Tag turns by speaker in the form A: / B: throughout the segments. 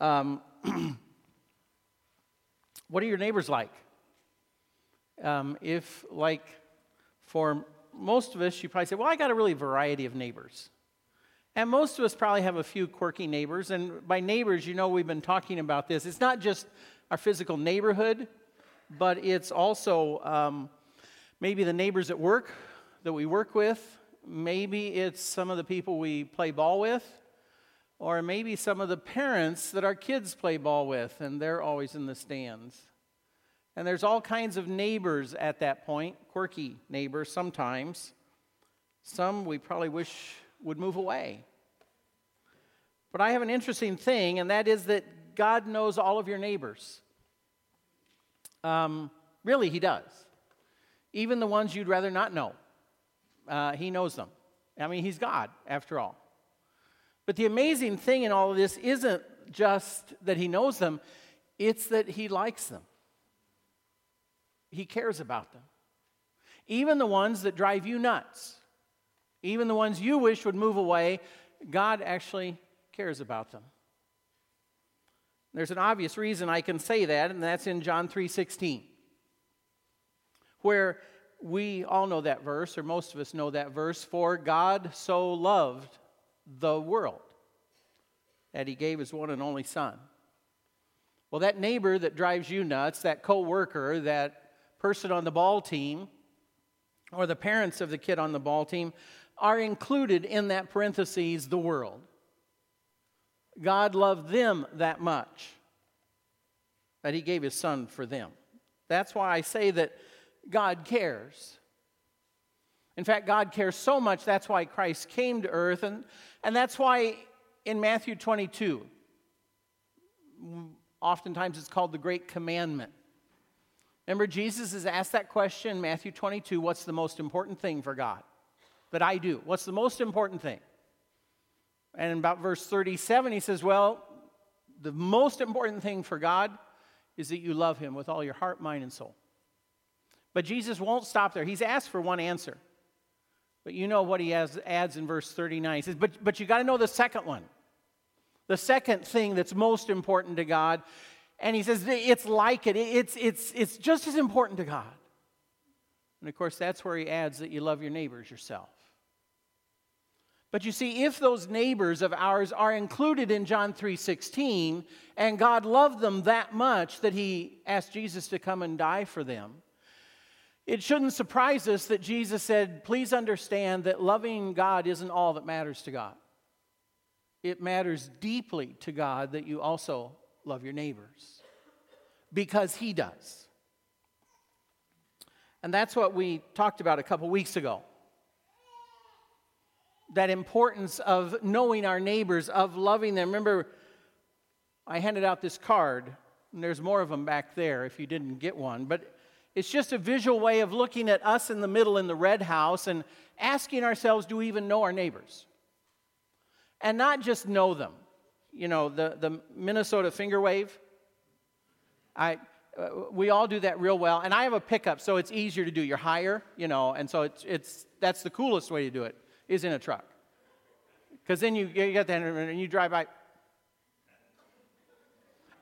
A: Um, what are your neighbors like? Um, if, like, for most of us, you probably say, Well, I got a really variety of neighbors. And most of us probably have a few quirky neighbors. And by neighbors, you know we've been talking about this. It's not just our physical neighborhood, but it's also um, maybe the neighbors at work that we work with. Maybe it's some of the people we play ball with. Or maybe some of the parents that our kids play ball with, and they're always in the stands. And there's all kinds of neighbors at that point, quirky neighbors sometimes. Some we probably wish would move away. But I have an interesting thing, and that is that God knows all of your neighbors. Um, really, He does. Even the ones you'd rather not know, uh, He knows them. I mean, He's God, after all. But the amazing thing in all of this isn't just that he knows them, it's that he likes them. He cares about them. Even the ones that drive you nuts, even the ones you wish would move away, God actually cares about them. There's an obvious reason I can say that, and that's in John 3:16. Where we all know that verse, or most of us know that verse, for God so loved the world that he gave his one and only son. Well, that neighbor that drives you nuts, that coworker, that person on the ball team, or the parents of the kid on the ball team are included in that parentheses, the world. God loved them that much that he gave his son for them. That's why I say that God cares. In fact, God cares so much, that's why Christ came to earth. And, and that's why in Matthew 22, oftentimes it's called the Great Commandment. Remember, Jesus is asked that question in Matthew 22 what's the most important thing for God that I do? What's the most important thing? And about verse 37, he says, Well, the most important thing for God is that you love him with all your heart, mind, and soul. But Jesus won't stop there. He's asked for one answer. But you know what he has, adds in verse 39. He says, But, but you got to know the second one. The second thing that's most important to God. And he says, It's like it, it's, it's, it's just as important to God. And of course, that's where he adds that you love your neighbors yourself. But you see, if those neighbors of ours are included in John 3:16, and God loved them that much that he asked Jesus to come and die for them, it shouldn't surprise us that Jesus said, Please understand that loving God isn't all that matters to God. It matters deeply to God that you also love your neighbors because He does. And that's what we talked about a couple weeks ago. That importance of knowing our neighbors, of loving them. Remember, I handed out this card, and there's more of them back there if you didn't get one. But it's just a visual way of looking at us in the middle in the red house and asking ourselves, do we even know our neighbors? And not just know them. You know, the, the Minnesota finger wave. I, uh, we all do that real well. And I have a pickup, so it's easier to do. You're higher, you know, and so it's, it's, that's the coolest way to do it, is in a truck. Because then you, you get that and you drive by.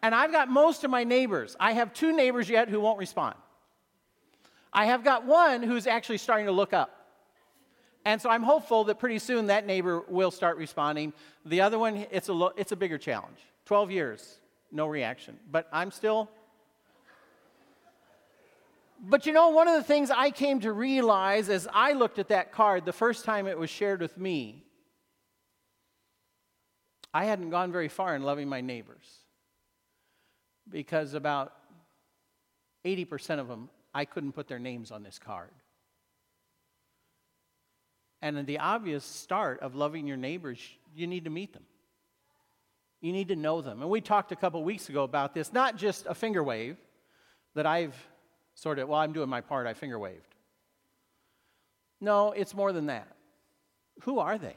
A: And I've got most of my neighbors. I have two neighbors yet who won't respond. I have got one who's actually starting to look up. And so I'm hopeful that pretty soon that neighbor will start responding. The other one, it's a, lo- it's a bigger challenge. 12 years, no reaction. But I'm still. But you know, one of the things I came to realize as I looked at that card the first time it was shared with me, I hadn't gone very far in loving my neighbors. Because about 80% of them I couldn't put their names on this card. And the obvious start of loving your neighbors, you need to meet them. You need to know them. And we talked a couple weeks ago about this, not just a finger wave that I've sort of, well, I'm doing my part, I finger waved. No, it's more than that. Who are they?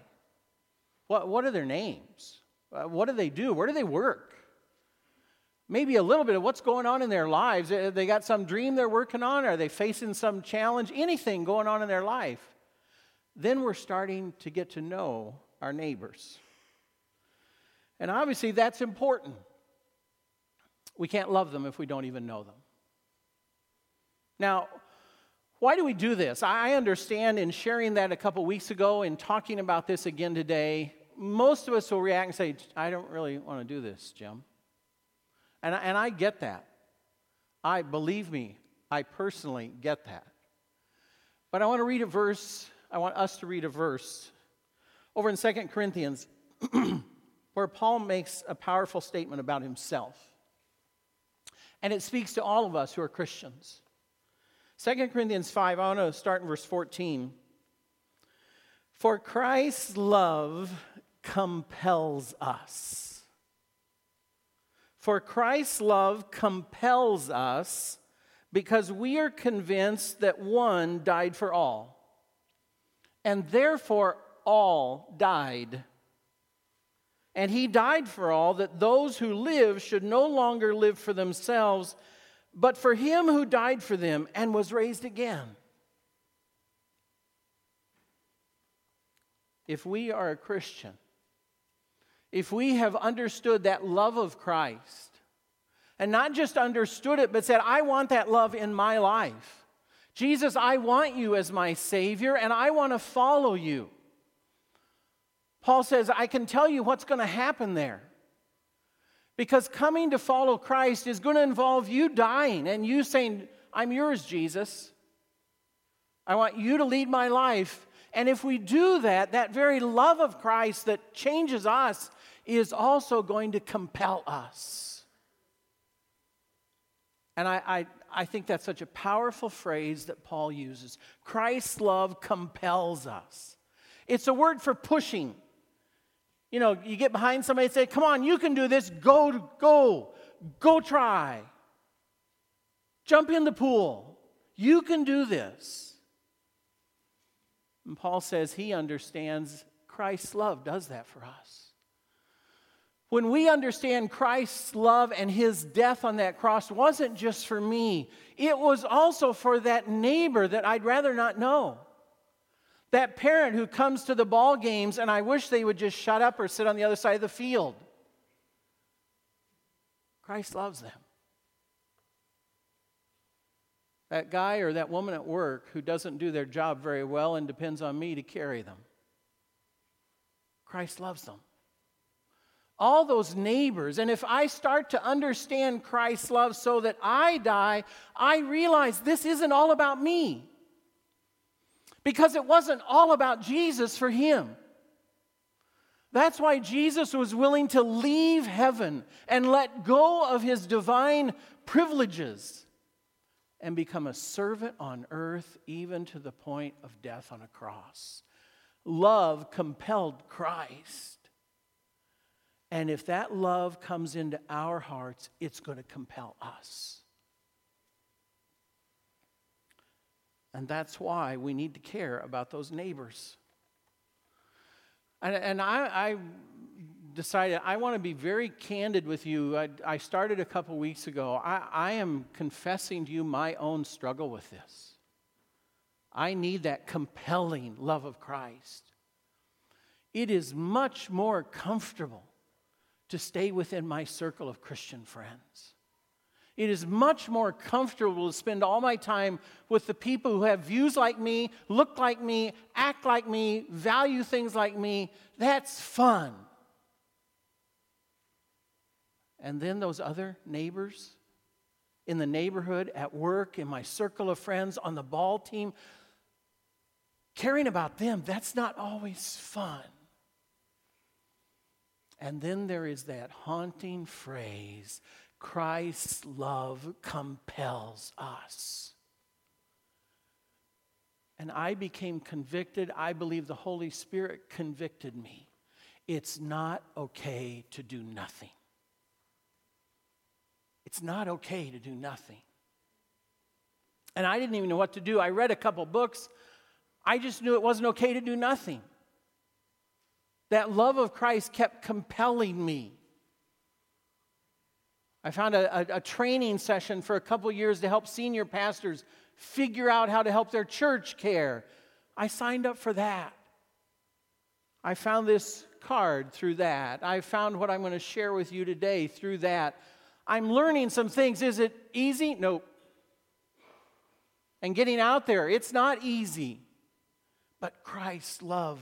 A: What, what are their names? Uh, what do they do? Where do they work? Maybe a little bit of what's going on in their lives. Uh, they got some dream they're working on, are they facing some challenge, anything going on in their life. Then we're starting to get to know our neighbors. And obviously, that's important. We can't love them if we don't even know them. Now, why do we do this? I understand in sharing that a couple weeks ago and talking about this again today, most of us will react and say, I don't really want to do this, Jim. And, and I get that. I believe me, I personally get that. But I want to read a verse, I want us to read a verse over in Second Corinthians where Paul makes a powerful statement about himself. And it speaks to all of us who are Christians. 2 Corinthians 5, I want to start in verse 14. For Christ's love compels us. For Christ's love compels us because we are convinced that one died for all, and therefore all died. And he died for all that those who live should no longer live for themselves but for him who died for them and was raised again. If we are a Christian, if we have understood that love of Christ, and not just understood it, but said, I want that love in my life. Jesus, I want you as my Savior, and I want to follow you. Paul says, I can tell you what's going to happen there. Because coming to follow Christ is going to involve you dying and you saying, I'm yours, Jesus. I want you to lead my life. And if we do that, that very love of Christ that changes us is also going to compel us. And I, I, I think that's such a powerful phrase that Paul uses. Christ's love compels us. It's a word for pushing. You know, you get behind somebody and say, Come on, you can do this. Go, go, go try. Jump in the pool. You can do this. And Paul says he understands Christ's love does that for us. When we understand Christ's love and his death on that cross wasn't just for me, it was also for that neighbor that I'd rather not know. That parent who comes to the ball games and I wish they would just shut up or sit on the other side of the field. Christ loves them. That guy or that woman at work who doesn't do their job very well and depends on me to carry them. Christ loves them. All those neighbors, and if I start to understand Christ's love so that I die, I realize this isn't all about me because it wasn't all about Jesus for him. That's why Jesus was willing to leave heaven and let go of his divine privileges and become a servant on earth, even to the point of death on a cross. Love compelled Christ. And if that love comes into our hearts, it's going to compel us. And that's why we need to care about those neighbors. And, and I, I, decided I want to be very candid with you. I, I started a couple weeks ago. I, I am confessing to you my own struggle with this. I need that compelling love of Christ. It is much more comfortable to stay within my circle of Christian friends. It is much more comfortable to spend all my time with the people who have views like me, look like me, act like me, value things like me. That's fun. And then those other neighbors in the neighborhood, at work, in my circle of friends, on the ball team, caring about them, that's not always fun. And then there is that haunting phrase Christ's love compels us. And I became convicted. I believe the Holy Spirit convicted me. It's not okay to do nothing. It's not okay to do nothing. And I didn't even know what to do. I read a couple books. I just knew it wasn't okay to do nothing. That love of Christ kept compelling me. I found a, a, a training session for a couple years to help senior pastors figure out how to help their church care. I signed up for that. I found this card through that. I found what I'm going to share with you today through that. I'm learning some things. Is it easy? Nope. And getting out there, it's not easy. But Christ's love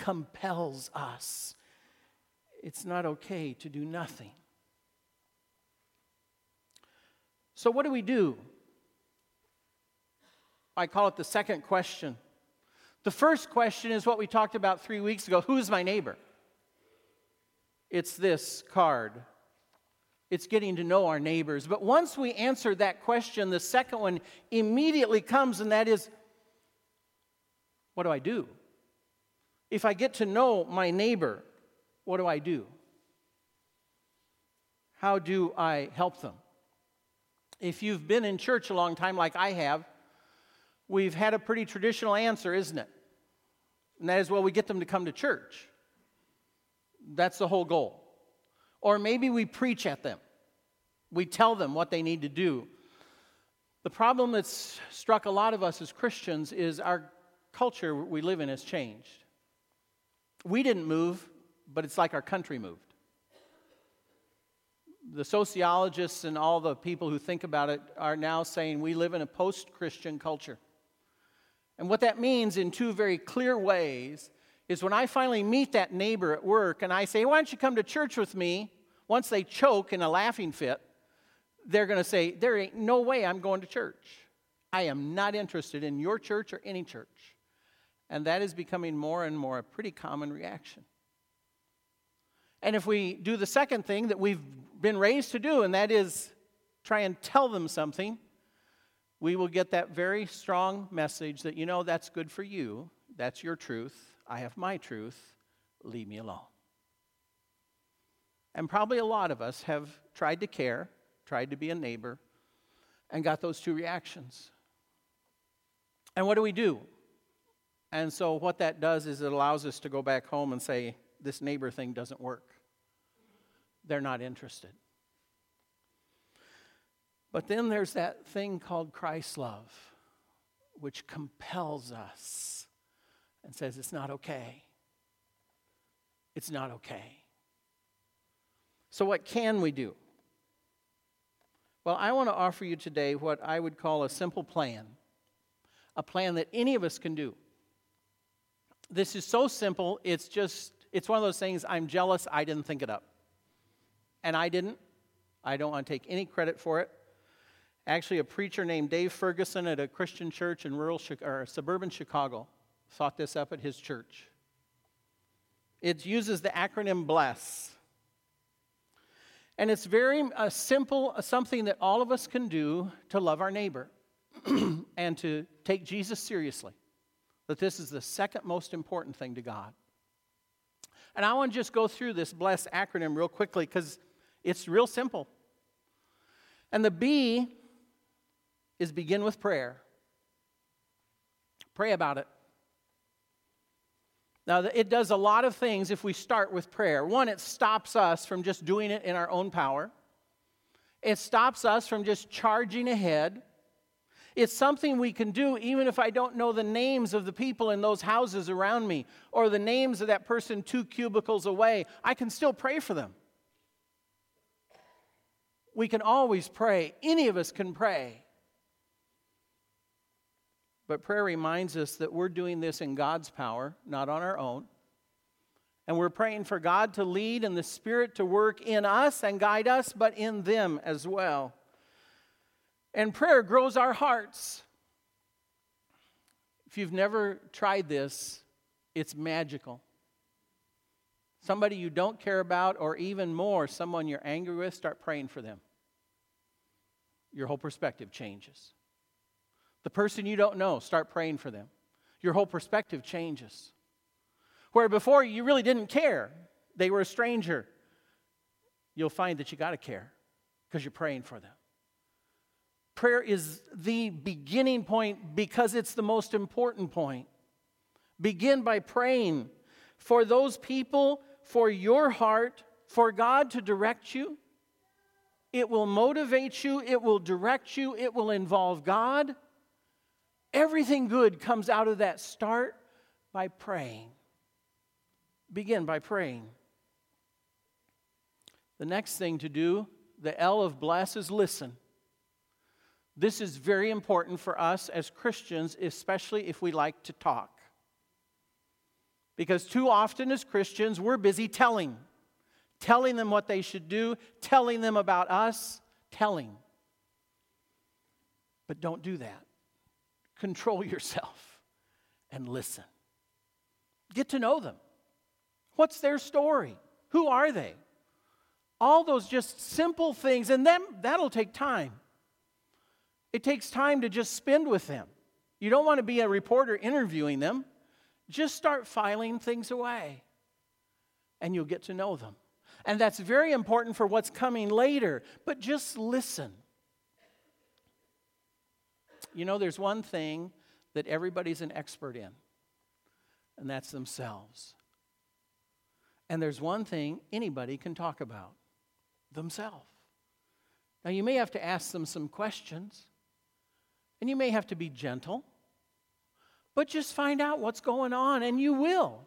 A: compels us. It's not okay to do nothing. So, what do we do? I call it the second question. The first question is what we talked about three weeks ago Who's my neighbor? It's this card. It's getting to know our neighbors. But once we answer that question, the second one immediately comes, and that is what do I do? If I get to know my neighbor, what do I do? How do I help them? If you've been in church a long time, like I have, we've had a pretty traditional answer, isn't it? And that is, well, we get them to come to church. That's the whole goal. Or maybe we preach at them, we tell them what they need to do. The problem that's struck a lot of us as Christians is our culture we live in has changed. We didn't move, but it's like our country moved. The sociologists and all the people who think about it are now saying we live in a post Christian culture. And what that means in two very clear ways is when I finally meet that neighbor at work and I say, Why don't you come to church with me? Once they choke in a laughing fit, they're going to say, There ain't no way I'm going to church. I am not interested in your church or any church. And that is becoming more and more a pretty common reaction. And if we do the second thing that we've been raised to do, and that is try and tell them something, we will get that very strong message that, you know, that's good for you. That's your truth. I have my truth. Leave me alone. And probably a lot of us have tried to care, tried to be a neighbor, and got those two reactions. And what do we do? And so, what that does is it allows us to go back home and say, this neighbor thing doesn't work. They're not interested. But then there's that thing called Christ's love, which compels us and says it's not okay. It's not okay. So, what can we do? Well, I want to offer you today what I would call a simple plan, a plan that any of us can do. This is so simple, it's just, it's one of those things I'm jealous I didn't think it up. And I didn't. I don't want to take any credit for it. Actually, a preacher named Dave Ferguson at a Christian church in rural or suburban Chicago thought this up at his church. It uses the acronym BLESS. And it's very uh, simple, uh, something that all of us can do to love our neighbor and to take Jesus seriously. That this is the second most important thing to God. And I want to just go through this BLESS acronym real quickly because it's real simple. And the B is begin with prayer. Pray about it. Now, it does a lot of things if we start with prayer. One, it stops us from just doing it in our own power, it stops us from just charging ahead. It's something we can do even if I don't know the names of the people in those houses around me or the names of that person two cubicles away. I can still pray for them. We can always pray. Any of us can pray. But prayer reminds us that we're doing this in God's power, not on our own. And we're praying for God to lead and the Spirit to work in us and guide us, but in them as well. And prayer grows our hearts. If you've never tried this, it's magical. Somebody you don't care about, or even more, someone you're angry with, start praying for them. Your whole perspective changes. The person you don't know, start praying for them. Your whole perspective changes. Where before you really didn't care, they were a stranger, you'll find that you got to care because you're praying for them. Prayer is the beginning point because it's the most important point. Begin by praying for those people, for your heart, for God to direct you. It will motivate you, it will direct you, it will involve God. Everything good comes out of that. Start by praying. Begin by praying. The next thing to do, the L of bless is listen. This is very important for us as Christians, especially if we like to talk. Because too often as Christians, we're busy telling, telling them what they should do, telling them about us, telling. But don't do that. Control yourself and listen. Get to know them. What's their story? Who are they? All those just simple things, and then that'll take time. It takes time to just spend with them. You don't want to be a reporter interviewing them. Just start filing things away, and you'll get to know them. And that's very important for what's coming later, but just listen. You know, there's one thing that everybody's an expert in, and that's themselves. And there's one thing anybody can talk about themselves. Now, you may have to ask them some questions, and you may have to be gentle, but just find out what's going on, and you will.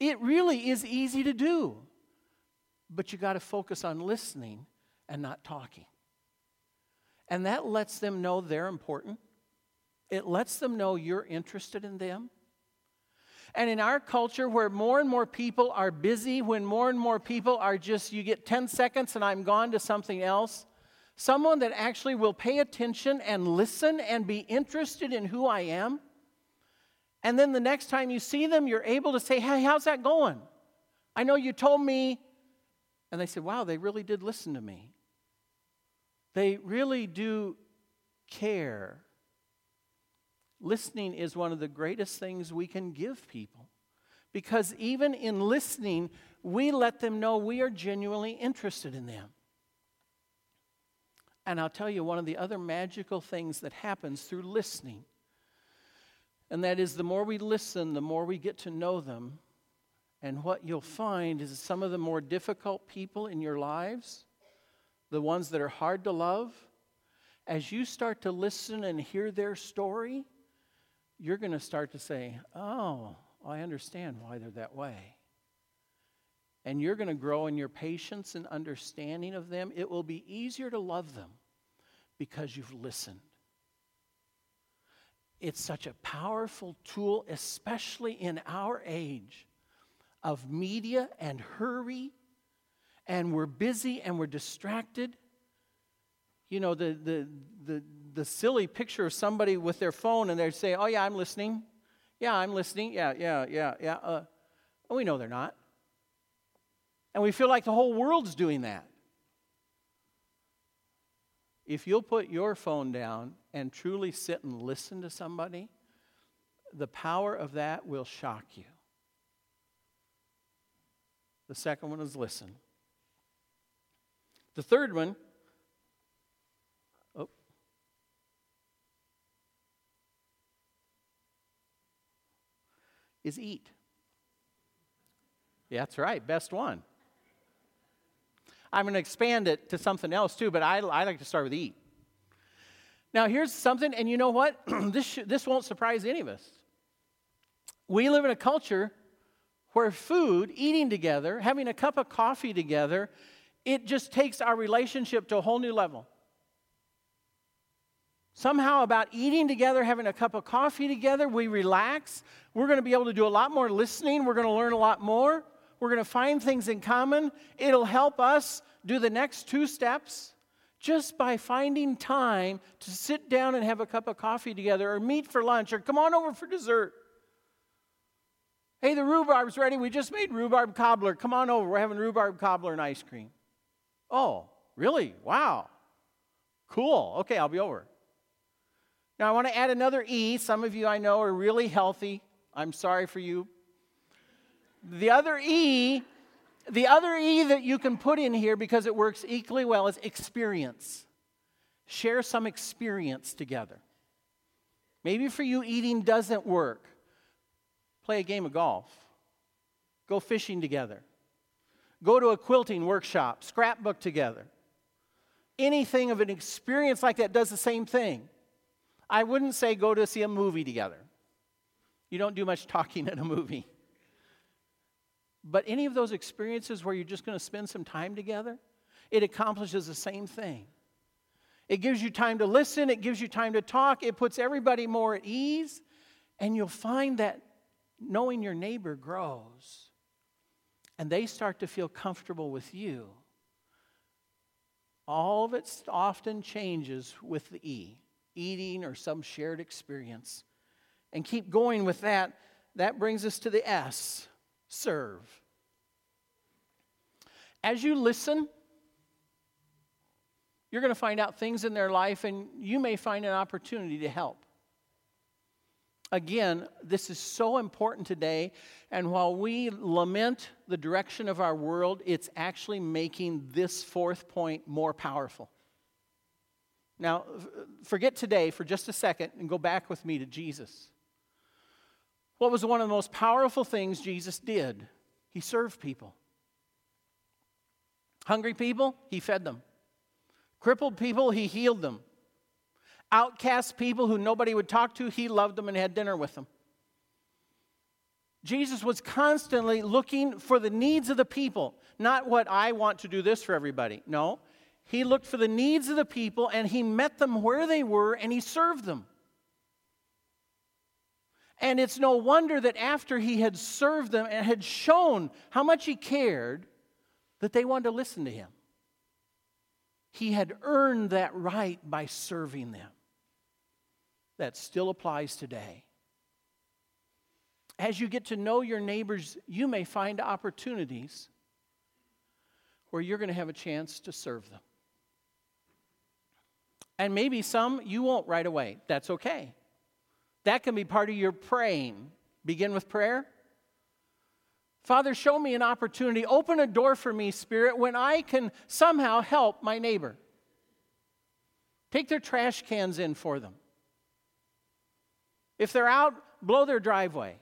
A: It really is easy to do, but you got to focus on listening and not talking. And that lets them know they're important. It lets them know you're interested in them. And in our culture, where more and more people are busy, when more and more people are just, you get 10 seconds and I'm gone to something else, someone that actually will pay attention and listen and be interested in who I am. And then the next time you see them, you're able to say, Hey, how's that going? I know you told me. And they said, Wow, they really did listen to me. They really do care. Listening is one of the greatest things we can give people. Because even in listening, we let them know we are genuinely interested in them. And I'll tell you one of the other magical things that happens through listening. And that is the more we listen, the more we get to know them. And what you'll find is some of the more difficult people in your lives, the ones that are hard to love, as you start to listen and hear their story, you're going to start to say, Oh, I understand why they're that way. And you're going to grow in your patience and understanding of them. It will be easier to love them because you've listened. It's such a powerful tool, especially in our age of media and hurry, and we're busy and we're distracted. You know, the, the, the, the silly picture of somebody with their phone and they say, Oh, yeah, I'm listening. Yeah, I'm listening. Yeah, yeah, yeah, yeah. Uh, we know they're not. And we feel like the whole world's doing that. If you'll put your phone down and truly sit and listen to somebody, the power of that will shock you. The second one is listen. The third one oh, is eat. Yeah, that's right, best one. I'm going to expand it to something else too, but I, I like to start with eat. Now, here's something, and you know what? this, sh- this won't surprise any of us. We live in a culture where food, eating together, having a cup of coffee together, it just takes our relationship to a whole new level. Somehow, about eating together, having a cup of coffee together, we relax. We're going to be able to do a lot more listening. We're going to learn a lot more. We're going to find things in common. It'll help us do the next two steps just by finding time to sit down and have a cup of coffee together or meet for lunch or come on over for dessert. Hey, the rhubarb's ready. We just made rhubarb cobbler. Come on over. We're having rhubarb cobbler and ice cream. Oh, really? Wow. Cool. Okay, I'll be over. Now, I want to add another E. Some of you I know are really healthy. I'm sorry for you. The other E, the other E that you can put in here because it works equally well is experience. Share some experience together. Maybe for you, eating doesn't work. Play a game of golf. Go fishing together. Go to a quilting workshop, scrapbook together. Anything of an experience like that does the same thing. I wouldn't say go to see a movie together. You don't do much talking in a movie. But any of those experiences where you're just going to spend some time together, it accomplishes the same thing. It gives you time to listen, it gives you time to talk, it puts everybody more at ease, and you'll find that knowing your neighbor grows. And they start to feel comfortable with you. All of it often changes with the E, eating or some shared experience. And keep going with that. That brings us to the S, serve. As you listen, you're going to find out things in their life, and you may find an opportunity to help. Again, this is so important today, and while we lament the direction of our world, it's actually making this fourth point more powerful. Now, forget today for just a second and go back with me to Jesus. What was one of the most powerful things Jesus did? He served people. Hungry people, he fed them. Crippled people, he healed them. Outcast people who nobody would talk to, he loved them and had dinner with them. Jesus was constantly looking for the needs of the people, not what I want to do this for everybody. No, he looked for the needs of the people and he met them where they were and he served them. And it's no wonder that after he had served them and had shown how much he cared, that they wanted to listen to him. He had earned that right by serving them. That still applies today. As you get to know your neighbors, you may find opportunities where you're going to have a chance to serve them. And maybe some you won't right away. That's okay. That can be part of your praying. Begin with prayer Father, show me an opportunity. Open a door for me, Spirit, when I can somehow help my neighbor. Take their trash cans in for them. If they're out, blow their driveway.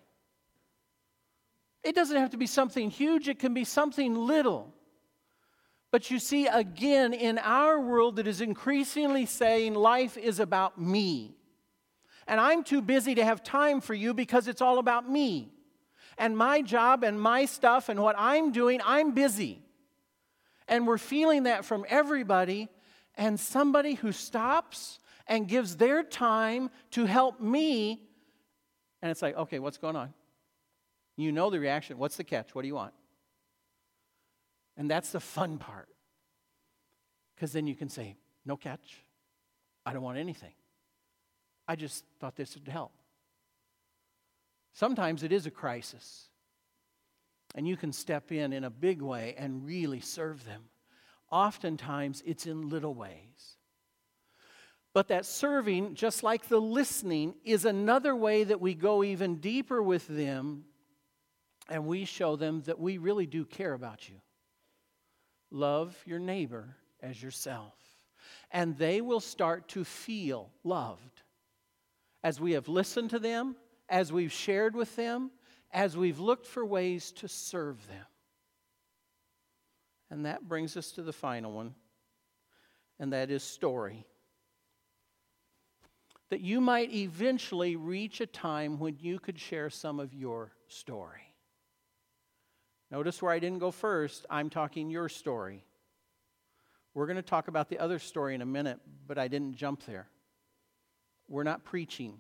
A: It doesn't have to be something huge, it can be something little. But you see, again, in our world that is increasingly saying life is about me. And I'm too busy to have time for you because it's all about me and my job and my stuff and what I'm doing, I'm busy. And we're feeling that from everybody. And somebody who stops and gives their time to help me, and it's like, okay, what's going on? You know the reaction. What's the catch? What do you want? And that's the fun part. Because then you can say, no catch. I don't want anything. I just thought this would help. Sometimes it is a crisis. And you can step in in a big way and really serve them. Oftentimes, it's in little ways. But that serving, just like the listening, is another way that we go even deeper with them and we show them that we really do care about you. Love your neighbor as yourself. And they will start to feel loved. As we have listened to them, as we've shared with them, as we've looked for ways to serve them. And that brings us to the final one, and that is story. That you might eventually reach a time when you could share some of your story. Notice where I didn't go first, I'm talking your story. We're going to talk about the other story in a minute, but I didn't jump there. We're not preaching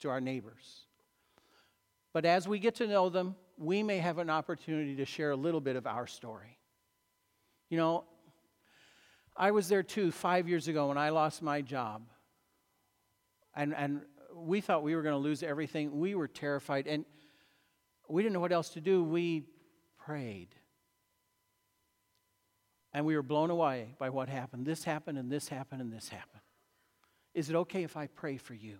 A: to our neighbors. But as we get to know them, we may have an opportunity to share a little bit of our story. You know, I was there too five years ago when I lost my job. And, and we thought we were going to lose everything. We were terrified. And we didn't know what else to do. We prayed. And we were blown away by what happened. This happened, and this happened, and this happened. Is it okay if I pray for you?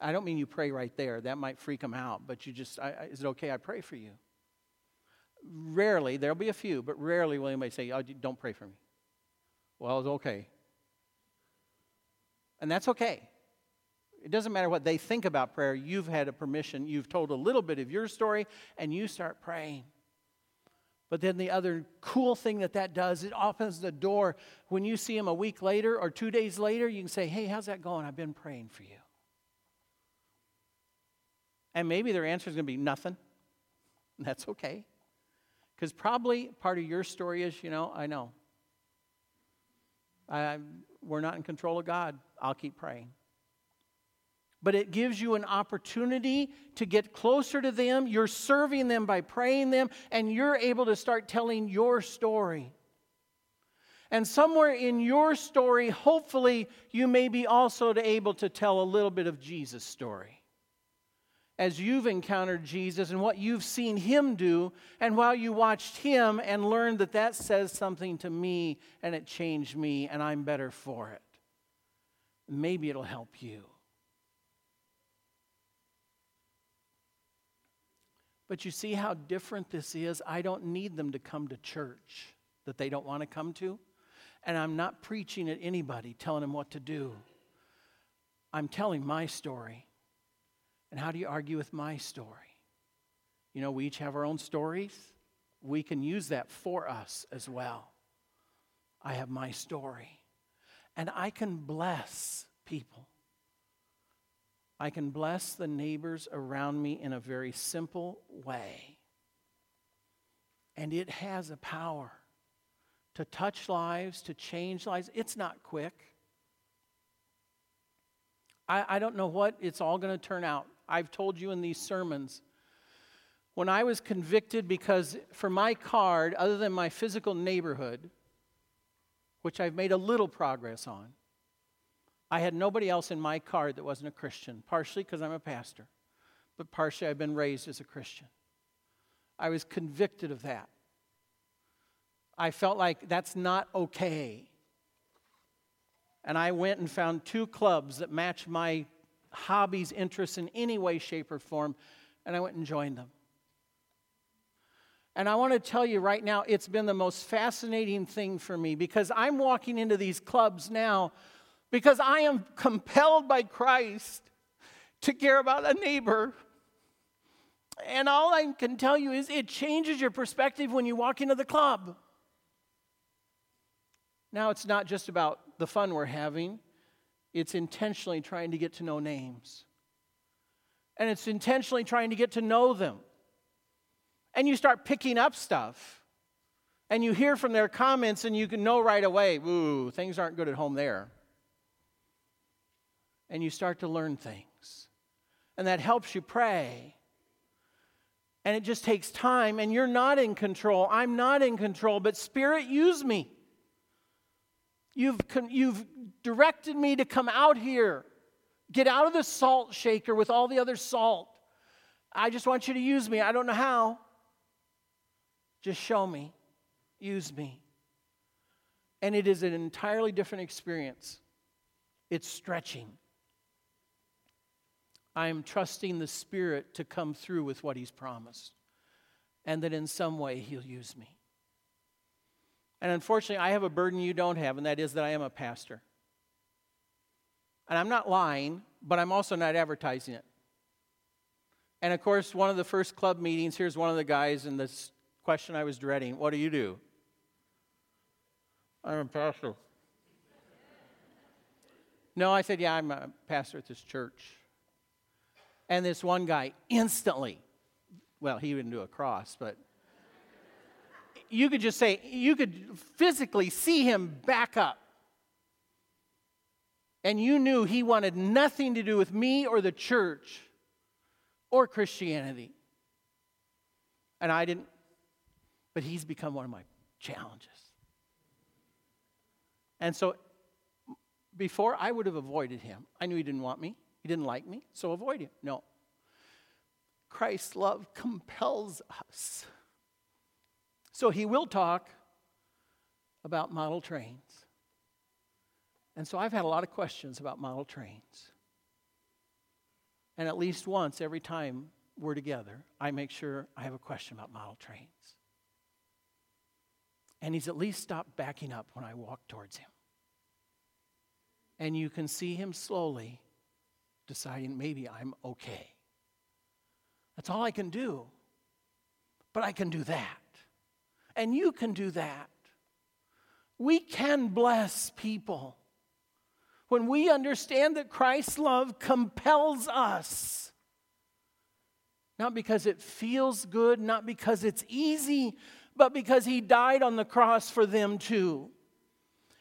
A: I don't mean you pray right there. That might freak them out, but you just, I, is it okay I pray for you? Rarely, there'll be a few, but rarely will anybody say, oh, don't pray for me. Well, it's okay. And that's okay. It doesn't matter what they think about prayer. You've had a permission, you've told a little bit of your story, and you start praying. But then the other cool thing that that does, it opens the door. When you see them a week later or two days later, you can say, Hey, how's that going? I've been praying for you. And maybe their answer is going to be nothing. That's okay. Because probably part of your story is, you know, I know. I, we're not in control of God. I'll keep praying. But it gives you an opportunity to get closer to them. You're serving them by praying them, and you're able to start telling your story. And somewhere in your story, hopefully, you may be also able to tell a little bit of Jesus' story. As you've encountered Jesus and what you've seen him do, and while you watched him and learned that that says something to me and it changed me and I'm better for it, maybe it'll help you. But you see how different this is? I don't need them to come to church that they don't want to come to. And I'm not preaching at anybody telling them what to do. I'm telling my story. And how do you argue with my story? You know, we each have our own stories. We can use that for us as well. I have my story. And I can bless people. I can bless the neighbors around me in a very simple way. And it has a power to touch lives, to change lives. It's not quick. I, I don't know what it's all going to turn out. I've told you in these sermons. When I was convicted, because for my card, other than my physical neighborhood, which I've made a little progress on, I had nobody else in my card that wasn't a Christian, partially because I'm a pastor, but partially I've been raised as a Christian. I was convicted of that. I felt like that's not okay. And I went and found two clubs that matched my hobbies, interests in any way, shape, or form, and I went and joined them. And I want to tell you right now, it's been the most fascinating thing for me because I'm walking into these clubs now because I am compelled by Christ to care about a neighbor. And all I can tell you is it changes your perspective when you walk into the club. Now, it's not just about the fun we're having, it's intentionally trying to get to know names. And it's intentionally trying to get to know them. And you start picking up stuff. And you hear from their comments, and you can know right away, ooh, things aren't good at home there. And you start to learn things. And that helps you pray. And it just takes time, and you're not in control. I'm not in control, but Spirit, use me. You've, you've directed me to come out here. Get out of the salt shaker with all the other salt. I just want you to use me. I don't know how. Just show me. Use me. And it is an entirely different experience. It's stretching. I am trusting the Spirit to come through with what He's promised, and that in some way He'll use me. And unfortunately, I have a burden you don't have, and that is that I am a pastor. And I'm not lying, but I'm also not advertising it. And of course, one of the first club meetings, here's one of the guys, and this question I was dreading What do you do? I'm a pastor. No, I said, Yeah, I'm a pastor at this church. And this one guy instantly, well, he didn't do a cross, but you could just say, you could physically see him back up. And you knew he wanted nothing to do with me or the church or Christianity. And I didn't, but he's become one of my challenges. And so before I would have avoided him. I knew he didn't want me, he didn't like me, so avoid him. No. Christ's love compels us. So he will talk about model trains. And so I've had a lot of questions about model trains. And at least once every time we're together, I make sure I have a question about model trains. And he's at least stopped backing up when I walk towards him. And you can see him slowly deciding maybe I'm okay. That's all I can do. But I can do that. And you can do that. We can bless people when we understand that Christ's love compels us. Not because it feels good, not because it's easy, but because he died on the cross for them too.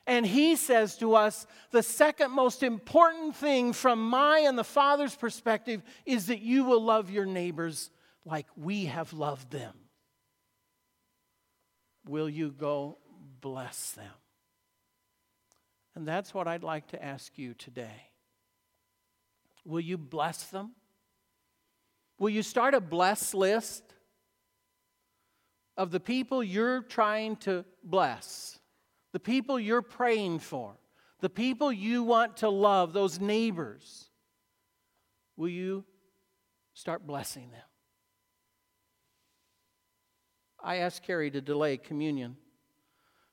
A: And he says to us the second most important thing from my and the Father's perspective is that you will love your neighbors like we have loved them. Will you go bless them? And that's what I'd like to ask you today. Will you bless them? Will you start a bless list of the people you're trying to bless, the people you're praying for, the people you want to love, those neighbors? Will you start blessing them? I asked Carrie to delay communion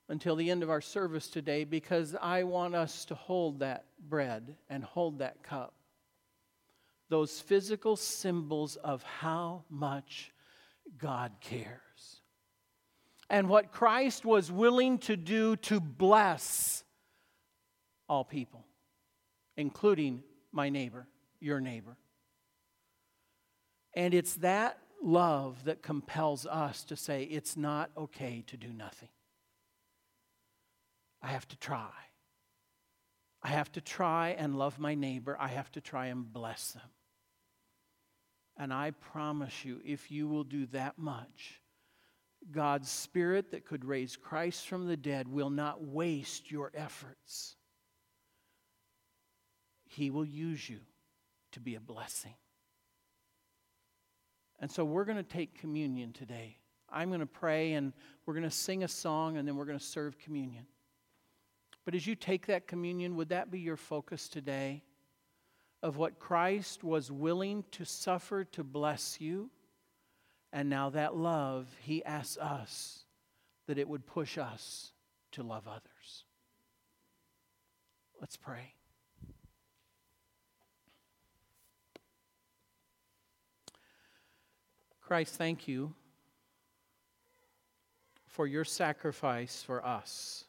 A: until the end of our service today because I want us to hold that bread and hold that cup those physical symbols of how much God cares. And what Christ was willing to do to bless all people, including my neighbor, your neighbor. And it's that love that compels us to say it's not okay to do nothing. I have to try. I have to try and love my neighbor. I have to try and bless them. And I promise you, if you will do that much, God's Spirit that could raise Christ from the dead will not waste your efforts. He will use you to be a blessing. And so we're going to take communion today. I'm going to pray and we're going to sing a song and then we're going to serve communion. But as you take that communion, would that be your focus today? of what Christ was willing to suffer to bless you. And now that love, he asks us that it would push us to love others. Let's pray. Christ, thank you for your sacrifice for us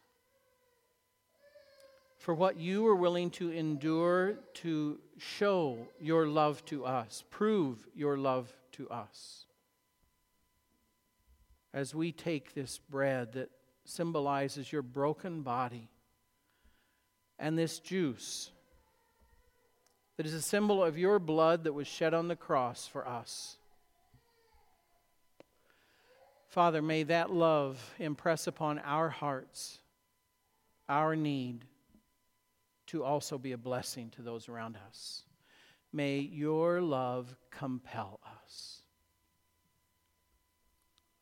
A: for what you were willing to endure to show your love to us, prove your love to us. As we take this bread that symbolizes your broken body and this juice that is a symbol of your blood that was shed on the cross for us. Father, may that love impress upon our hearts our need to also be a blessing to those around us. May your love compel us.